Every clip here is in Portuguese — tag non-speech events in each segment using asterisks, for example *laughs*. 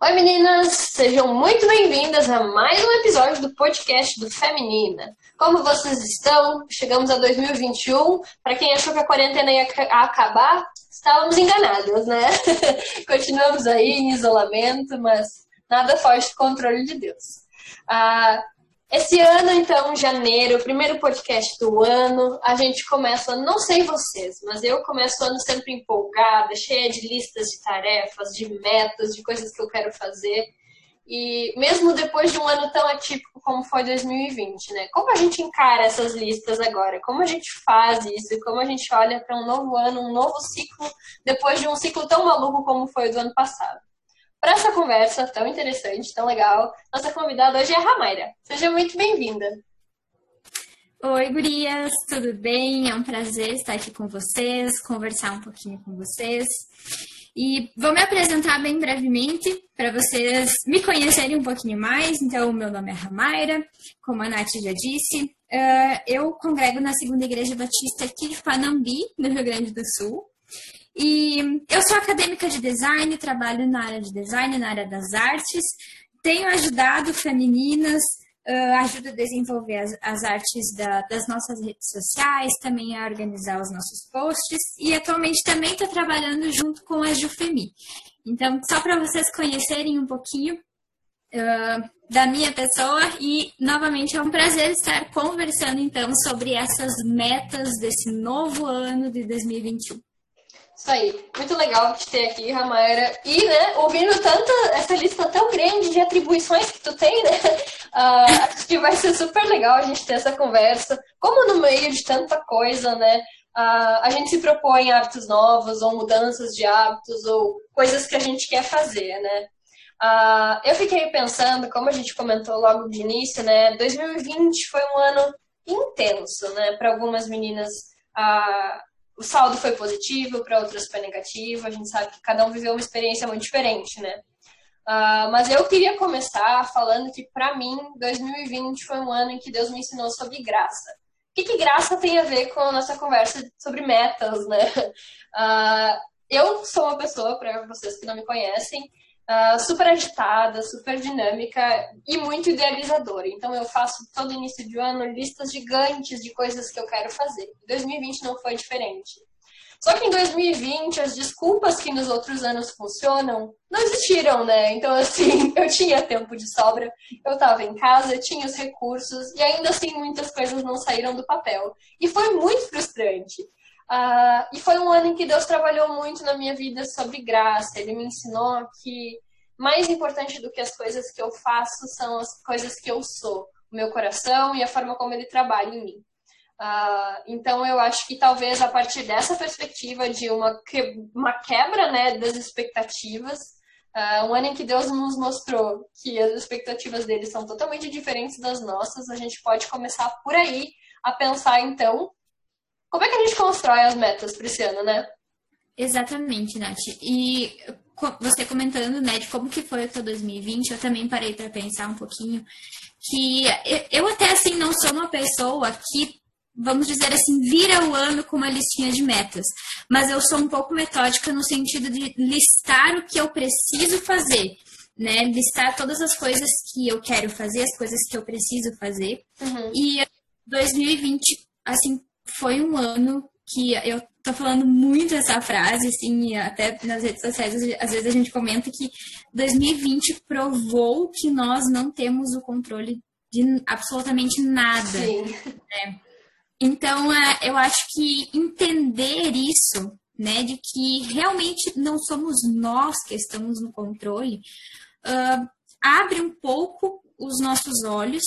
Oi meninas, sejam muito bem-vindas a mais um episódio do podcast do Feminina. Como vocês estão? Chegamos a 2021. Para quem achou que a quarentena ia acabar, estávamos enganados, né? *laughs* Continuamos aí em isolamento, mas nada foge do controle de Deus. Ah, esse ano, então, janeiro, primeiro podcast do ano, a gente começa, não sei vocês, mas eu começo o ano sempre empolgada, cheia de listas de tarefas, de metas, de coisas que eu quero fazer. E mesmo depois de um ano tão atípico como foi 2020, né? Como a gente encara essas listas agora? Como a gente faz isso? Como a gente olha para um novo ano, um novo ciclo, depois de um ciclo tão maluco como foi o do ano passado? Para essa conversa tão interessante, tão legal, nossa convidada hoje é a Ramaira. Seja muito bem-vinda. Oi, gurias, tudo bem? É um prazer estar aqui com vocês, conversar um pouquinho com vocês. E vou me apresentar bem brevemente para vocês me conhecerem um pouquinho mais. Então, meu nome é Ramaira, como a Nath já disse. Uh, eu congrego na Segunda Igreja Batista aqui de Panambi, no Rio Grande do Sul. E eu sou acadêmica de design, trabalho na área de design, na área das artes. Tenho ajudado femininas, uh, ajudo a desenvolver as, as artes da, das nossas redes sociais, também a organizar os nossos posts. E atualmente também estou trabalhando junto com a Jufemi. Então, só para vocês conhecerem um pouquinho uh, da minha pessoa e novamente é um prazer estar conversando então sobre essas metas desse novo ano de 2021. Isso aí, muito legal te ter aqui, Ramaira. E, né, ouvindo tanta, essa lista tão grande de atribuições que tu tem, né, uh, *laughs* acho que vai ser super legal a gente ter essa conversa. Como no meio de tanta coisa, né, uh, a gente se propõe hábitos novos, ou mudanças de hábitos, ou coisas que a gente quer fazer, né. Uh, eu fiquei pensando, como a gente comentou logo de início, né, 2020 foi um ano intenso, né, para algumas meninas. Uh, o saldo foi positivo, para outras foi negativo. A gente sabe que cada um viveu uma experiência muito diferente, né? Uh, mas eu queria começar falando que, para mim, 2020 foi um ano em que Deus me ensinou sobre graça. O que, que graça tem a ver com a nossa conversa sobre metas, né? Uh, eu sou uma pessoa, para vocês que não me conhecem, uh, super agitada, super dinâmica e muito idealizadora. Então eu faço todo início de ano listas gigantes de coisas que eu quero fazer. 2020 não foi diferente. Só que em 2020 as desculpas que nos outros anos funcionam não existiram, né? Então assim, *laughs* eu tinha tempo de sobra, eu estava em casa, tinha os recursos e ainda assim muitas coisas não saíram do papel. E foi muito frustrante. Uh, e foi um ano em que Deus trabalhou muito na minha vida sobre graça. Ele me ensinou que mais importante do que as coisas que eu faço são as coisas que eu sou, o meu coração e a forma como ele trabalha em mim. Uh, então eu acho que talvez a partir dessa perspectiva de uma, que, uma quebra né, das expectativas, uh, um ano em que Deus nos mostrou que as expectativas dele são totalmente diferentes das nossas, a gente pode começar por aí a pensar então como é que a gente constrói as metas para esse ano, né? Exatamente, Nath. E você comentando, né, de como que foi o seu 2020, eu também parei para pensar um pouquinho que eu até assim não sou uma pessoa que vamos dizer assim, vira o ano com uma listinha de metas. Mas eu sou um pouco metódica no sentido de listar o que eu preciso fazer, né? Listar todas as coisas que eu quero fazer, as coisas que eu preciso fazer. Uhum. E 2020, assim, foi um ano que eu tô falando muito essa frase, assim, até nas redes sociais, às vezes a gente comenta que 2020 provou que nós não temos o controle de absolutamente nada. Né? Então, é, eu acho que entender isso, né, de que realmente não somos nós que estamos no controle, uh, abre um pouco os nossos olhos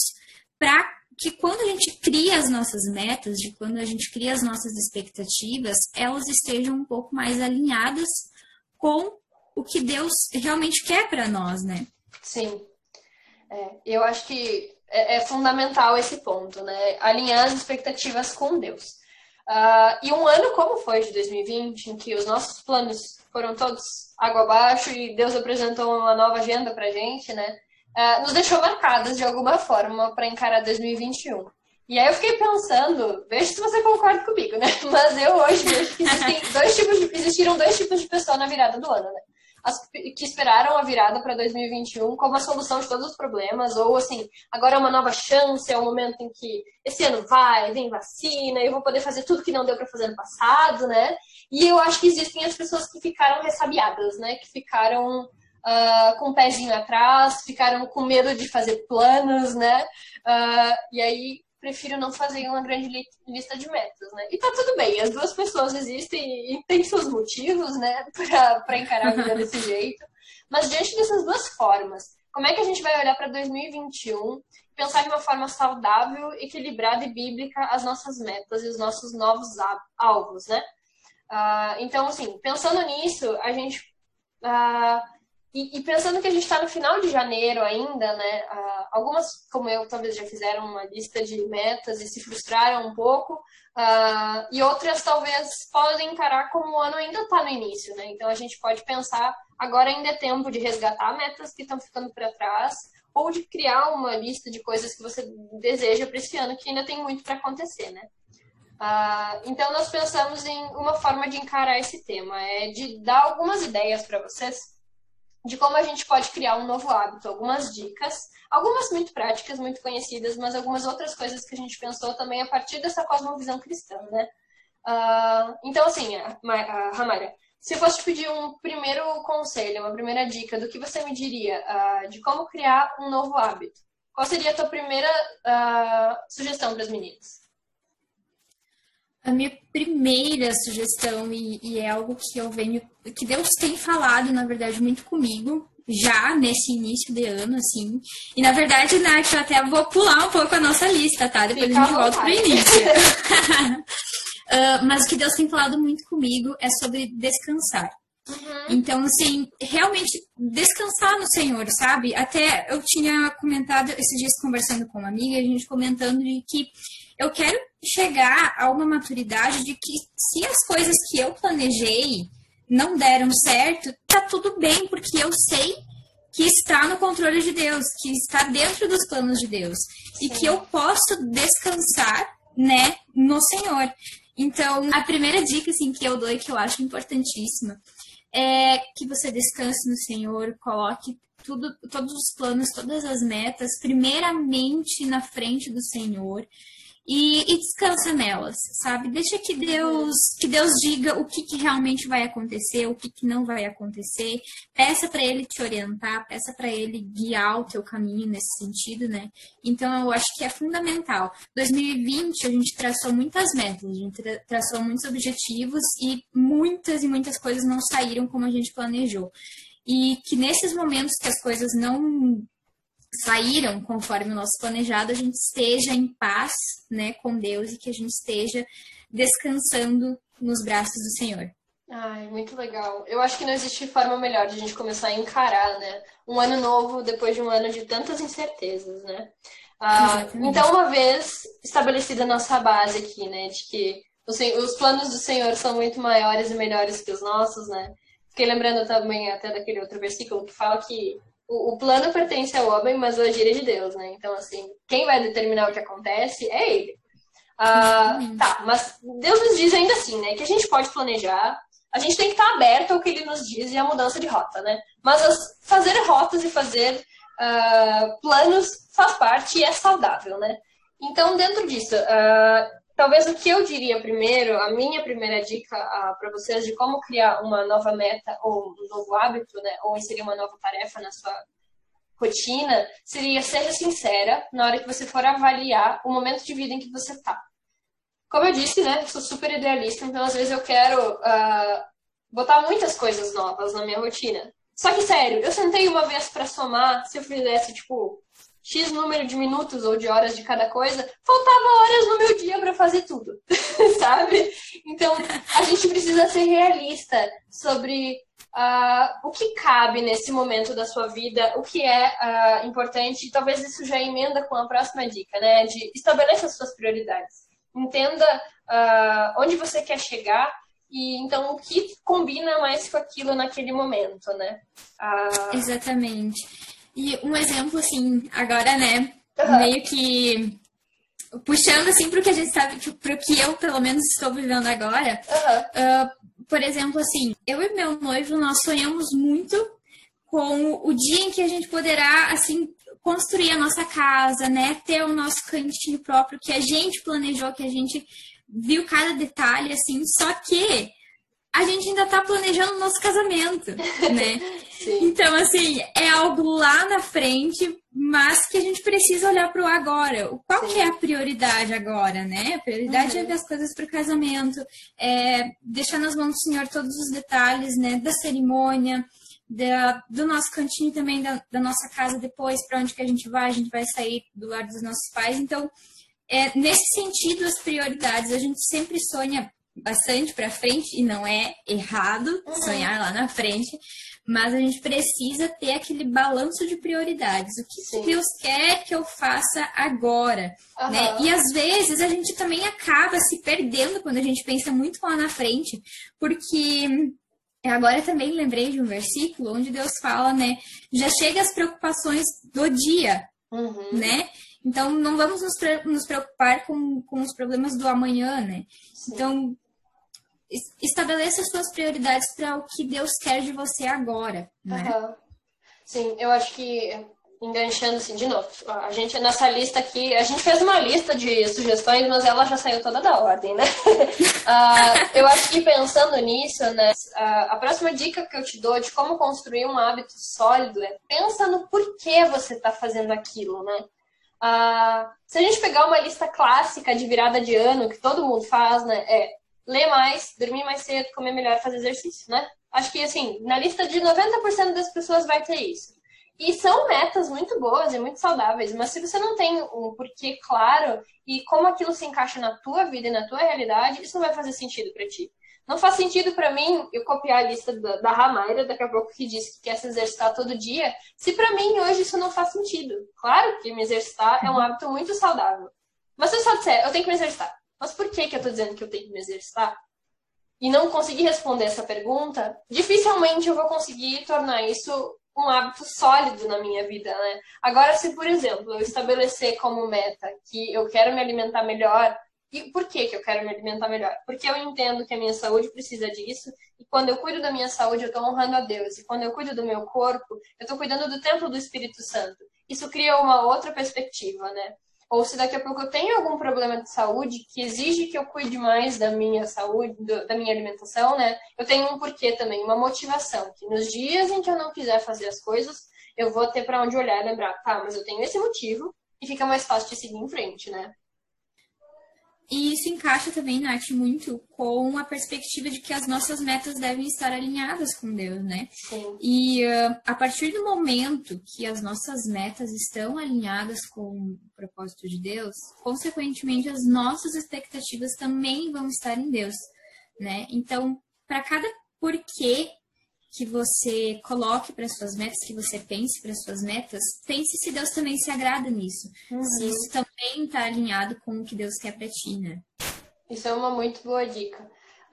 para que quando a gente cria as nossas metas, de quando a gente cria as nossas expectativas, elas estejam um pouco mais alinhadas com o que Deus realmente quer para nós, né? Sim. É, eu acho que é, é, fundamental esse ponto, né? Alinhar as expectativas com Deus. Uh, e um ano como foi de 2020, em que os nossos planos foram todos água abaixo e Deus apresentou uma nova agenda para gente, né? Uh, nos deixou marcadas de alguma forma para encarar 2021. E aí eu fiquei pensando, veja se você concorda comigo, né? *laughs* Mas eu hoje vejo que existem dois tipos de, existiram dois tipos de pessoa na virada do ano, né? as, que esperaram a virada para 2021 como a solução de todos os problemas, ou assim, agora é uma nova chance, é um momento em que esse ano vai, vem vacina, eu vou poder fazer tudo que não deu para fazer no passado, né? E eu acho que existem as pessoas que ficaram ressabiadas, né? Que ficaram uh, com o um pezinho atrás, ficaram com medo de fazer planos, né? Uh, e aí prefiro não fazer uma grande lista de metas, né? E tá tudo bem, as duas pessoas existem e têm seus motivos, né, *laughs* para encarar a vida desse *laughs* jeito. Mas diante dessas duas formas, como é que a gente vai olhar para 2021 e pensar de uma forma saudável, equilibrada e bíblica as nossas metas e os nossos novos alvos, né? Uh, então, assim, pensando nisso, a gente uh, e, e, pensando que a gente está no final de janeiro ainda, né? Uh, algumas, como eu, talvez já fizeram uma lista de metas e se frustraram um pouco, uh, e outras talvez podem encarar como o ano ainda está no início, né? Então a gente pode pensar, agora ainda é tempo de resgatar metas que estão ficando para trás, ou de criar uma lista de coisas que você deseja para esse ano, que ainda tem muito para acontecer, né? Uh, então nós pensamos em uma forma de encarar esse tema, é de dar algumas ideias para vocês de como a gente pode criar um novo hábito, algumas dicas, algumas muito práticas, muito conhecidas, mas algumas outras coisas que a gente pensou também a partir dessa cosmovisão cristã, né? Uh, então, assim, a, se eu fosse te pedir um primeiro conselho, uma primeira dica do que você me diria uh, de como criar um novo hábito, qual seria a tua primeira uh, sugestão para as meninas? A minha primeira sugestão, e, e, é algo que eu venho, que Deus tem falado, na verdade, muito comigo, já nesse início de ano, assim. E na verdade, Nath, eu até vou pular um pouco a nossa lista, tá? Depois Fica a gente volta pro início. uh, *laughs* *laughs* mas o que Deus tem falado muito comigo é sobre descansar. Uhum. Então, assim, realmente descansar no Senhor, sabe? Até eu tinha comentado esses dias conversando com uma amiga, a gente comentando de que eu quero chegar a uma maturidade de que se as coisas que eu planejei não deram certo, tá tudo bem, porque eu sei que está no controle de Deus, que está dentro dos planos de Deus Sim. e que eu posso descansar, né, no Senhor. Então, a primeira dica assim que eu dou e que eu acho importantíssima é que você descanse no Senhor, coloque tudo, todos os planos, todas as metas, primeiramente na frente do Senhor e, e, descansa nelas, sabe? Deixa que Deus que Deus diga o que, que realmente vai acontecer, o que, que não vai acontecer. Peça para Ele te orientar, peça para Ele guiar o teu caminho nesse sentido, né? Então eu acho que é fundamental. 2020 a gente traçou muitas metas, a gente tra traçou muitos objetivos e muitas e muitas coisas não saíram como a gente planejou. E que nesses momentos que as coisas não saíram conforme o nosso planejado, a gente esteja em paz, né, com Deus e que a gente esteja descansando nos braços do Senhor. Ai, muito legal. Eu acho que não existe forma melhor de a gente começar a encarar, né? Um ano novo depois de um ano de tantas incertezas, né? Ah, então, uma vez estabelecida a nossa base aqui, né, de que os, os planos do Senhor são muito maiores e melhores que os nossos, né? Fiquei lembrando também até daquele outro versículo que fala que o, o plano pertence ao homem, mas o agir é de Deus, né? Então, assim, quem vai determinar o que acontece é ele. Ah, tá, mas Deus nos diz ainda assim, né? Que a gente pode planejar, a gente tem que estar aberto ao que ele nos diz e à mudança de rota, né? Mas as, fazer rotas e fazer uh, planos faz parte e é saudável, né? Então, dentro disso, uh, talvez o que eu diria primeiro, a minha primeira dica uh, para vocês de como criar uma nova meta ou um novo hábito, né, ou inserir uma nova tarefa na sua rotina, seria ser sincera na hora que você for avaliar o momento de vida em que você está. Como eu disse, né, sou super idealista, então às vezes eu quero uh, botar muitas coisas novas na minha rotina. Só que, sério, eu sentei uma vez para somar, se eu fizesse, tipo, X número de minutos ou de horas de cada coisa, faltava horas no meu dia para fazer tudo, *laughs* sabe? Então, a gente precisa ser realista sobre uh, o que cabe nesse momento da sua vida, o que é uh, importante, e talvez isso já emenda com a próxima dica, né? De estabeleça as suas prioridades. Entenda uh, onde você quer chegar e então o que combina mais com aquilo naquele momento, né? Exatamente. E um exemplo, assim, agora, né, uhum. meio que puxando assim para o que a gente sabe, para o que eu pelo menos estou vivendo agora. Uhum. Uh, por exemplo, assim, eu e meu noivo nós sonhamos muito com o dia em que a gente poderá assim construir a nossa casa, né, ter o nosso cantinho próprio que a gente planejou, que a gente viu cada detalhe assim. Só que a gente ainda está planejando o nosso casamento, *laughs* né? então, assim, é algo lá na frente, mas que a gente precisa olhar para o agora. Qual que é a prioridade agora, né? A prioridade é uhum. é ver as coisas para o casamento, é deixar nas mãos do Senhor todos os detalhes, né? Da cerimônia, da, do nosso cantinho também, da, da nossa casa depois, para onde que a gente vai, a gente vai sair do lar dos nossos pais. Então, é, nesse sentido, as prioridades, a gente sempre sonha bastante para frente e não é errado uhum. sonhar lá na frente, mas a gente precisa ter aquele balanço de prioridades. O que, que Deus quer que eu faça agora? Uhum. Né? E às vezes a gente também acaba se perdendo quando a gente pensa muito lá na frente, porque agora também lembrei de um versículo onde Deus fala, né? Já chega as preocupações do dia, uhum. né? Então, não vamos nos, preocupar com, com os problemas do amanhã, né? Sim. Então, estabeleça as suas prioridades para o que Deus quer de você agora, né? Uhum. Sim, eu acho que enganchando assim de novo, a gente nessa lista aqui, a gente fez uma lista de sugestões, mas ela já saiu toda da ordem, né? uh, *laughs* eu acho que pensando nisso, né, a próxima dica que eu te dou de como construir um hábito sólido é pensa no porquê você está fazendo aquilo, né? Uh, se a gente pegar uma lista clássica de virada de ano que todo mundo faz, né, é ler mais, dormir mais cedo, comer melhor, fazer exercício, né? Acho que, assim, na lista de 90% das pessoas vai ter isso. E são metas muito boas e muito saudáveis, mas se você não tem um porquê claro e como aquilo se encaixa na tua vida e na tua realidade, isso não vai fazer sentido para ti. Não faz sentido para mim eu copiar a lista da, da Ramaira, daqui a pouco, que diz que quer se exercitar todo dia, se para mim hoje isso não faz sentido. Claro que me exercitar é um hábito muito saudável. Mas se eu só disser, eu tenho que me exercitar, mas por que, que eu estou dizendo que eu tenho que me exercitar? E não conseguir responder essa pergunta, dificilmente eu vou conseguir tornar isso um hábito sólido na minha vida, né? Agora, se, por exemplo, eu estabelecer como meta que eu quero me alimentar melhor, e por que, que eu quero me alimentar melhor? Porque eu entendo que a minha saúde precisa disso, e quando eu cuido da minha saúde, eu estou honrando a Deus, e quando eu cuido do meu corpo, eu estou cuidando do templo do Espírito Santo. Isso cria uma outra perspectiva, né? Ou se daqui a pouco eu tenho algum problema de saúde que exige que eu cuide mais da minha saúde, da minha alimentação, né? Eu tenho um porquê também, uma motivação, que nos dias em que eu não quiser fazer as coisas, eu vou ter para onde olhar e lembrar, tá, mas eu tenho esse motivo e fica mais fácil de seguir em frente, né? E isso encaixa também, Nath, muito com a perspectiva de que as nossas metas devem estar alinhadas com Deus, né? Sim. E uh, a partir do momento que as nossas metas estão alinhadas com o propósito de Deus, consequentemente as nossas expectativas também vão estar em Deus, né? Então, para cada porquê que você coloque para suas metas, que você pense para suas metas, pense se Deus também se agrada nisso. Uhum. Se isso também está alinhado com o que Deus quer para ti, né? Isso é uma muito boa dica.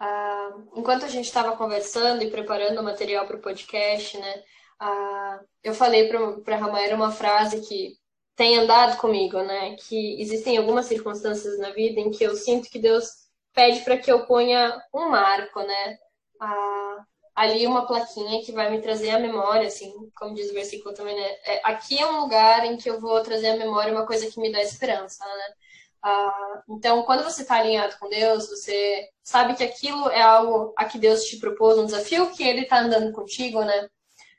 Uh, enquanto a gente estava conversando e preparando o material para o podcast, né, uh, eu falei para a Ramaera uma frase que tem andado comigo, né, que existem algumas circunstâncias na vida em que eu sinto que Deus pede para que eu ponha um marco, né, uh, ali uma plaquinha que vai me trazer a memória, assim, como diz o versículo também, né? É, aqui é um lugar em que eu vou trazer a memória uma coisa que me dá esperança, né? Ah, então, quando você está alinhado com Deus, você sabe que aquilo é algo a que Deus te propôs, um desafio que Ele está andando contigo, né?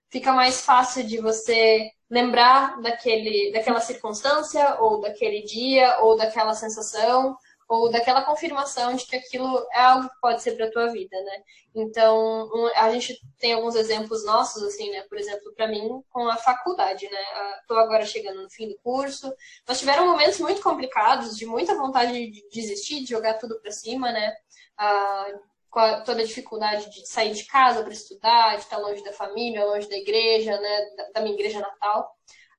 Fica mais fácil de você lembrar daquele, daquela circunstância, ou daquele dia, ou daquela sensação, ou daquela confirmação de que aquilo é algo que pode ser para a tua vida, né? Então, um, a gente tem alguns exemplos nossos, assim, né? Por exemplo, para mim, com a faculdade, né? Estou agora chegando no fim do curso. Nós tiveram momentos muito complicados, de muita vontade de desistir, de jogar tudo para cima, né? Ah, com a, toda a dificuldade de sair de casa para estudar, de estar longe da família, longe da igreja, né? Da, da minha igreja natal.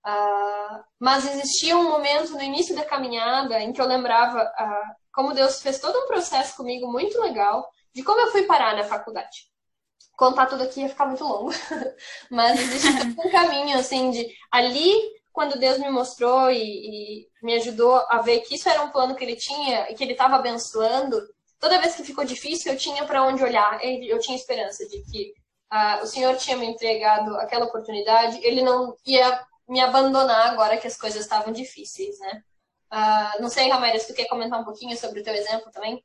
Uh, mas existia um momento no início da caminhada em que eu lembrava uh, como Deus fez todo um processo comigo muito legal de como eu fui parar na faculdade. Contar tudo aqui ia ficar muito longo, *laughs* mas existe *laughs* um caminho assim de ali quando Deus me mostrou e, e, me ajudou a ver que isso era um plano que ele tinha e que ele estava abençoando, toda vez que ficou difícil, eu tinha para onde olhar, eu tinha esperança de que uh, o Senhor tinha me entregado aquela oportunidade, ele não ia me abandonar agora que as coisas estavam difíceis, né? Uh, não sei, Ramélia, se tu quer comentar um pouquinho sobre o teu exemplo também?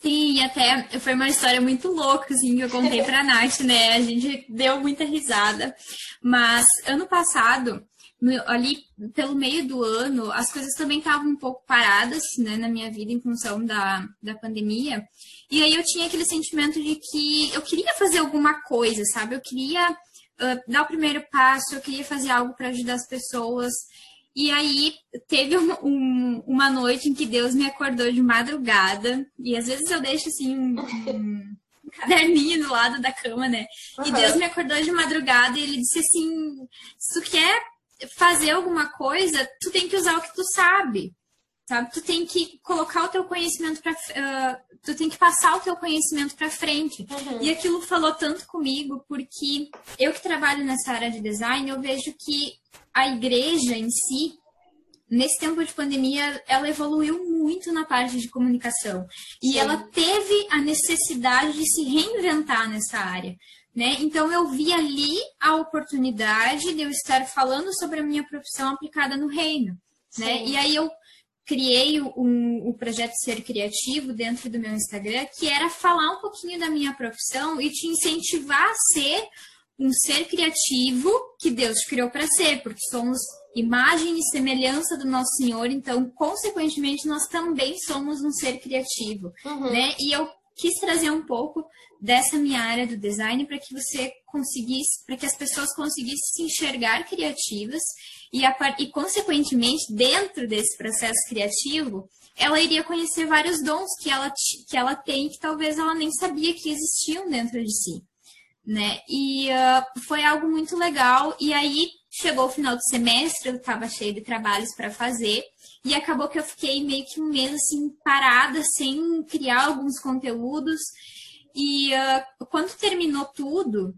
Sim, até foi uma história muito louca, assim, que eu contei pra Nath, né? A gente deu muita risada. Mas ano passado, ali pelo meio do ano, as coisas também estavam um pouco paradas, né, na minha vida em função da, da pandemia. E aí eu tinha aquele sentimento de que eu queria fazer alguma coisa, sabe? Eu queria uh, dar o primeiro passo, eu queria fazer algo para ajudar as pessoas. E aí teve um, um, uma noite em que Deus me acordou de madrugada. E às vezes eu deixo assim um, um caderninho do lado da cama, né? Uhum. E Deus me acordou de madrugada e ele disse assim: se tu quer fazer alguma coisa, tu tem que usar o que tu sabe. Sabe? Tu tem que colocar o teu conhecimento para uh, tu tem que passar o teu conhecimento para frente. Uhum. E aquilo falou tanto comigo porque eu que trabalho nessa área de design, eu vejo que a igreja em si, nesse tempo de pandemia, ela evoluiu muito na parte de comunicação. E Sim. ela teve a necessidade de se reinventar nessa área. Né? Então eu vi ali a oportunidade de eu estar falando sobre a minha profissão aplicada no reino. Né? E aí eu criei o um, um projeto Ser Criativo dentro do meu Instagram, que era falar um pouquinho da minha profissão e te incentivar a ser um ser criativo que Deus te criou para ser, porque somos imagem e semelhança do nosso Senhor, então, consequentemente, nós também somos um ser criativo, uhum. né? E eu quis trazer um pouco dessa minha área do design para que você conseguisse, para que as pessoas conseguissem se enxergar criativas e, a, e, consequentemente, dentro desse processo criativo, ela iria conhecer vários dons que ela, que ela tem que talvez ela nem sabia que existiam dentro de si né? E uh, foi algo muito legal. E aí chegou o final do semestre, eu estava cheio de trabalhos para fazer. E acabou que eu fiquei meio que um mês assim parada, sem criar alguns conteúdos. E uh, quando terminou tudo,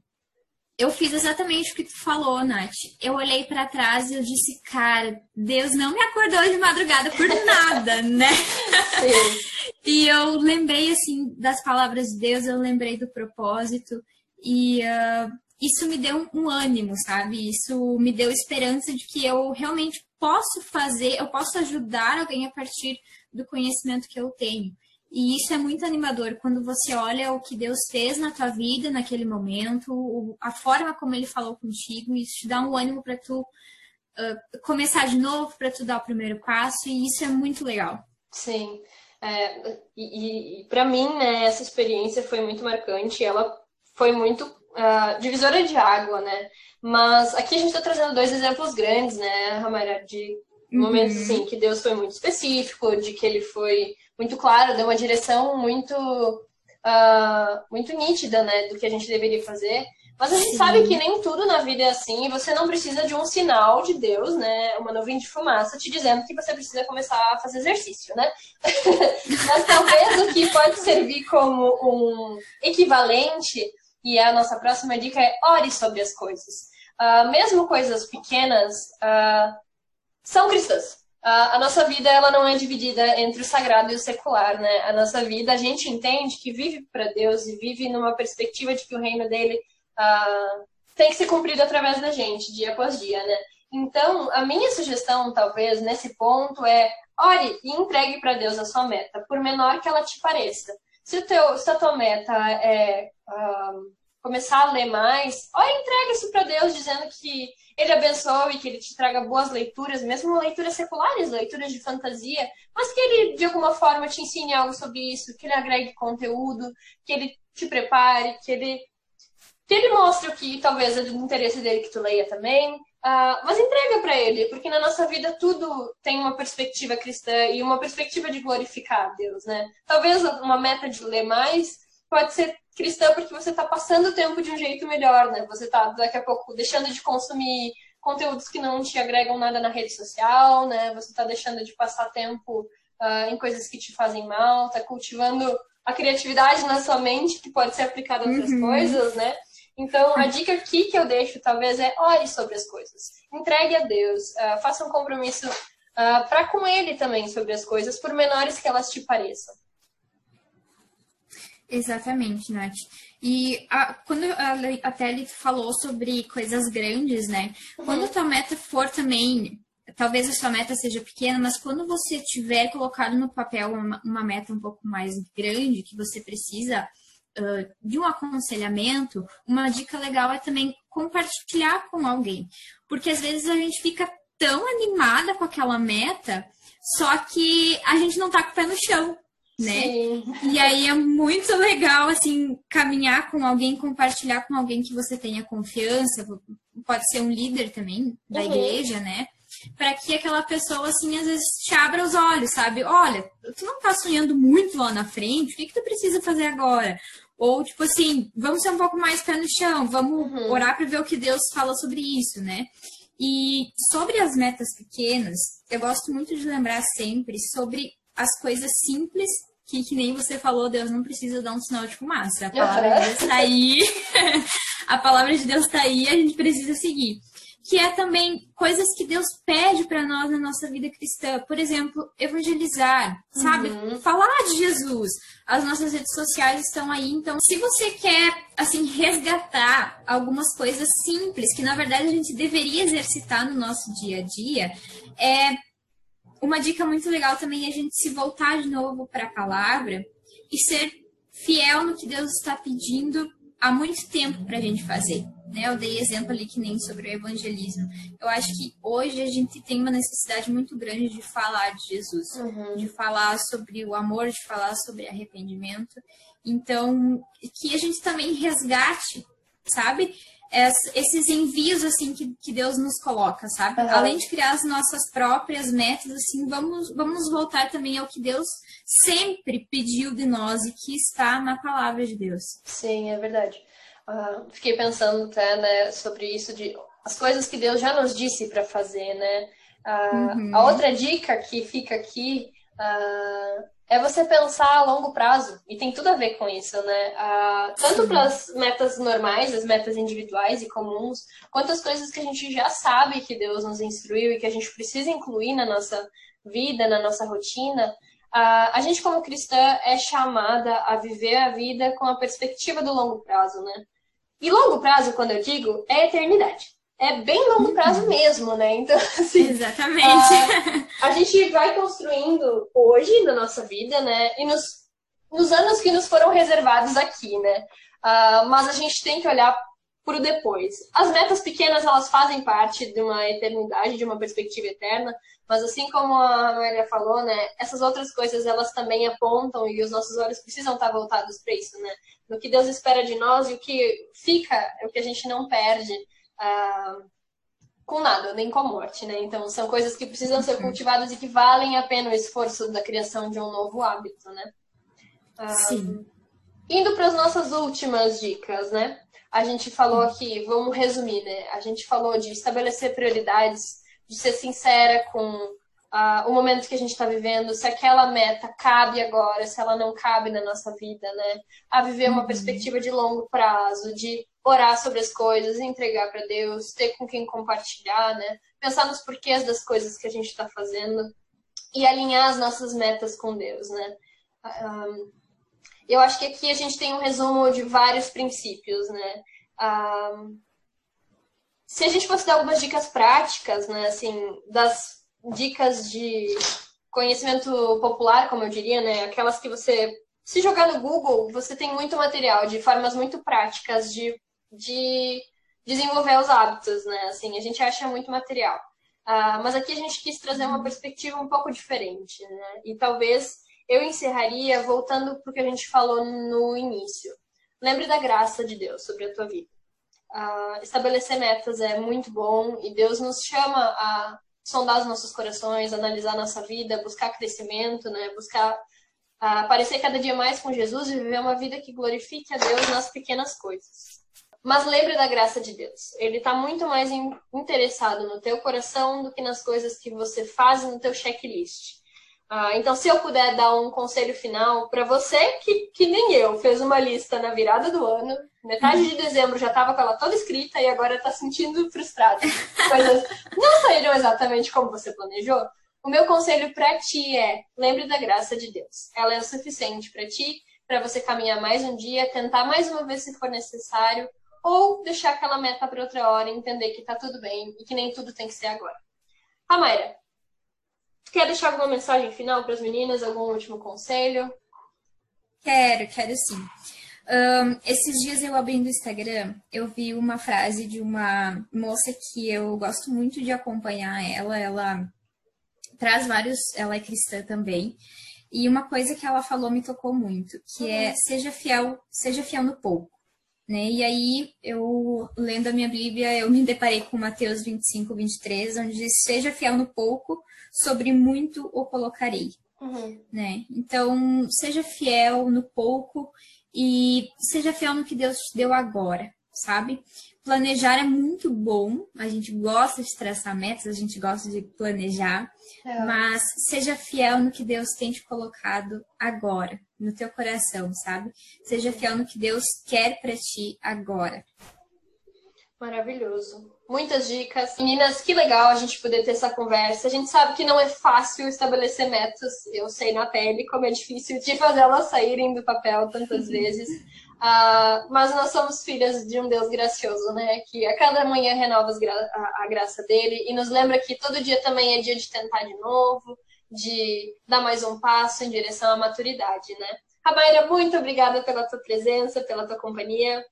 eu fiz exatamente o que tu falou, Nath. Eu olhei para trás e eu disse, cara, Deus não me acordou de madrugada por nada, né? *laughs* E eu lembrei, assim, das palavras de Deus, eu lembrei do propósito. E uh, isso me deu um ânimo, sabe? Isso me deu esperança de que eu realmente posso fazer, eu posso ajudar alguém a partir do conhecimento que eu tenho. E isso é muito animador quando você olha o que Deus fez na tua vida naquele momento, a forma como Ele falou contigo, isso te dá um ânimo para tu uh, começar de novo, para tu dar o primeiro passo, e isso é muito legal. Sim. É, e, e para mim, né, essa experiência foi muito marcante. Ela foi muito uh, divisora de água, né? Mas aqui a gente está trazendo dois exemplos grandes, né, Ramara, de momentos uhum. assim que Deus foi muito específico, de que ele foi muito claro, deu uma direção muito uh, muito nítida, né, do que a gente deveria fazer. Mas a gente Sim. sabe que nem tudo na vida é assim, e você não precisa de um sinal de Deus, né? Uma nuvem de fumaça te dizendo que você precisa começar a fazer exercício, né? *laughs* Mas talvez o que pode servir como um equivalente e a nossa próxima dica é ore sobre as coisas. Uh, mesmo coisas pequenas uh, são cristãs. Uh, a nossa vida ela não é dividida entre o sagrado e o secular, né? A nossa vida a gente entende que vive para Deus e vive numa perspectiva de que o reino dele tem que ser cumprido através da gente, dia após dia, né? Então, a minha sugestão, talvez, nesse ponto é ore e entregue para Deus a sua meta, por menor que ela te pareça. Se, o teu, se a tua meta é uh, começar a ler mais, olha, entrega isso para Deus, dizendo que Ele abençoe, que Ele te traga boas leituras, mesmo leituras seculares, leituras de fantasia, mas que Ele, de alguma forma, te ensine algo sobre isso, que Ele agregue conteúdo, que Ele te prepare, que Ele, que ele mostre o que talvez é do interesse dele que tu leia também. Uh, mas entrega para ele, porque na nossa vida tudo tem uma perspectiva cristã e uma perspectiva de glorificar a Deus, né? Talvez uma meta de ler mais pode ser cristã porque você está passando o tempo de um jeito melhor, né? Você está daqui a pouco deixando de consumir conteúdos que não te agregam nada na rede social, né? Você está deixando de passar tempo uh, em coisas que te fazem mal, está cultivando a criatividade na sua mente que pode ser aplicada a outras uhum. coisas, né? Então, a dica aqui que eu deixo, talvez, é ore sobre as coisas. Entregue a Deus. Uh, faça um compromisso uh, ah, para com Ele também sobre as coisas, por menores que elas te pareçam. Exatamente, Nath. E a, quando a, a falou sobre coisas grandes, né? Uhum. Quando a tua meta for também, talvez a sua meta seja pequena, mas quando você tiver colocado no papel uma, uma meta um pouco mais grande, que você precisa uh, de um aconselhamento, uma dica legal é também compartilhar com alguém. Porque às vezes a gente fica tão animada com aquela meta, só que a gente não tá com o pé no chão né? Sim. E aí é muito legal, assim, caminhar com alguém, compartilhar com alguém que você tenha confiança, pode ser um líder também da uhum. igreja, né? Para que aquela pessoa, assim, às vezes te abra os olhos, sabe? Olha, tu não tá sonhando muito lá na frente, o que, que tu precisa fazer agora? Ou, tipo assim, vamos ser um pouco mais pé no chão, vamos uhum. orar para ver o que Deus fala sobre isso, né? E sobre as metas pequenas, eu gosto muito de lembrar sempre sobre as coisas simples que, que nem você falou, Deus não precisa dar um sinal de fumaça. A palavra de Deus está aí. *laughs* a palavra de Deus está aí, a gente precisa seguir. Que é também coisas que Deus pede para nós na nossa vida cristã. Por exemplo, evangelizar, sabe? Uhum. Falar de Jesus. As nossas redes sociais estão aí. Então, se você quer, assim, resgatar algumas coisas simples que, na verdade, a gente deveria exercitar no nosso dia a dia, é uma dica muito legal também é a gente se voltar de novo para a palavra e ser fiel no que Deus está pedindo há muito tempo para a gente fazer. Né? Eu dei exemplo ali que nem sobre o evangelismo. Eu acho que hoje a gente tem uma necessidade muito grande de falar de Jesus, uhum. de falar sobre o amor, de falar sobre arrependimento. Então, que a gente também resgate, sabe? Esses envios assim que, que Deus nos coloca, sabe? Uhum. Além de criar as nossas próprias metas, assim, vamos, vamos voltar também ao que Deus sempre pediu de nós e que está na palavra de Deus. Sim, é verdade. Uh, fiquei pensando até né, sobre isso de as coisas que Deus já nos disse para fazer, né? Uh, uhum. A outra dica que fica aqui uh, é você pensar a longo prazo. E tem tudo a ver com isso, né? Ah, tanto para as metas normais, as metas individuais e comuns, quanto as coisas que a gente já sabe que Deus nos instruiu e que a gente precisa incluir na nossa vida, na nossa rotina. Ah, a gente, como cristã, é chamada a viver a vida com a perspectiva do longo prazo, né? E longo prazo, quando eu digo, é eternidade é bem longo prazo mesmo, né? Então, *laughs* assim. Exatamente. A, ah, a gente vai construindo hoje na nossa vida, né? E nos, nos anos que nos foram reservados aqui, né? Uh, mas a gente tem que olhar para o depois. As metas pequenas, elas fazem parte de uma eternidade, de uma perspectiva eterna, mas assim como a Maria falou, né? Essas outras coisas, elas também apontam e os nossos olhos precisam estar voltados para isso, né? No que Deus espera de nós e o que fica, é o que a gente não perde ah, com nada, nem com a morte, né? Então são coisas que precisam ser cultivadas e que valem a pena o esforço da criação de um novo hábito, né? Ah, Sim. Indo para as nossas últimas dicas, né? A gente falou aqui, vamos resumir, né? A gente falou de estabelecer prioridades, de ser sincera com uh, o momento que a gente está vivendo, se aquela meta cabe agora, se ela não cabe na nossa vida, né? A viver uma uhum. perspectiva de longo prazo, de orar sobre as coisas, entregar para Deus, ter com quem compartilhar, né? Pensar nos porquês das coisas que a gente está fazendo e alinhar as nossas metas com Deus, né? Um, eu acho que aqui a gente tem um resumo de vários princípios, né? Um, se a gente fosse dar algumas dicas práticas, né, assim, das dicas de conhecimento popular, como eu diria, né? Aquelas que você, se jogar no Google, você tem muito material de formas muito práticas de, de desenvolver os hábitos, né? Assim, a gente acha muito material. Uh, mas aqui a gente quis trazer uma perspectiva um pouco diferente, né? E talvez eu encerraria voltando para o que a gente falou no início. Lembre da graça de Deus sobre a tua vida. Uh, estabelecer metas é muito bom e Deus nos chama a sondar os nossos corações, analisar nossa vida, buscar crescimento, né? Buscar uh, parecer cada dia mais com Jesus e viver uma vida que glorifique a Deus nas pequenas coisas. Mas lembre da graça de Deus. Ele está muito mais interessado no teu coração do que nas coisas que você faz no teu checklist. Ah, então, se eu puder dar um conselho final para você, que, que nem eu, fez uma lista na virada do ano, metade de dezembro já estava com ela toda escrita e agora está sentindo frustrada. Coisas *laughs* não saíram exatamente como você planejou. O meu conselho para ti é: lembre da graça de Deus. Ela é o suficiente para ti, para você caminhar mais um dia, tentar mais uma vez se for necessário, ou deixar aquela meta para outra hora e entender que está tudo bem e que nem tudo tem que ser agora. Mayra, Quer deixar alguma mensagem final para as meninas? Algum último conselho? Quero, quero sim. Um, esses dias eu abrindo o Instagram, eu vi uma frase de uma moça que eu gosto muito de acompanhar ela. Ela traz vários. Ela é cristã também. E uma coisa que ela falou me tocou muito, que é uhum. seja fiel, seja fiel no pouco. Né? E aí, eu, lendo a minha Bíblia, eu me deparei com Mateus 25, 23, onde diz, seja fiel no pouco, sobre muito o colocarei. Uhum. Né? Então, seja fiel no pouco e seja fiel no que Deus te deu agora, sabe? Planejar é muito bom, a gente gosta de traçar metas, a gente gosta de planejar, é. mas seja fiel no que Deus tem te colocado agora, no teu coração, sabe? Seja fiel no que Deus quer para ti agora. Maravilhoso. Muitas dicas. Meninas, que legal a gente poder ter essa conversa. A gente sabe que não é fácil estabelecer metas. Eu sei na pele como é difícil de fazer elas saírem do papel tantas *laughs* vezes. Uh, mas nós somos filhas de um Deus gracioso, né? Que a cada manhã renova a, a graça dele e nos lembra que todo dia também é dia de tentar de novo, de dar mais um passo em direção à maturidade, né? Rabaira, muito obrigada pela tua presença, pela tua companhia.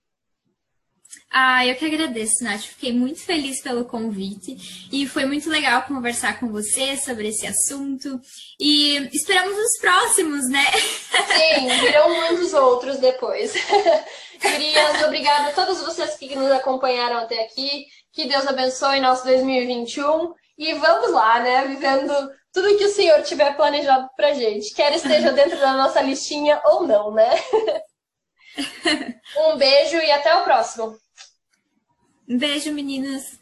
Ah, eu que agradeço, Nath. Fiquei muito feliz pelo convite e foi muito legal conversar com você sobre esse assunto. E esperamos os próximos, né? Sim, virão *laughs* muitos outros depois. *laughs* Querias, obrigada a todos vocês que nos acompanharam até aqui. Que Deus abençoe nosso 2021 e vamos lá, né? Vivendo tudo que o Senhor tiver planejado pra gente, quer esteja dentro da nossa listinha ou não, né? *laughs* Um beijo e até o próximo. Um beijo, meninas.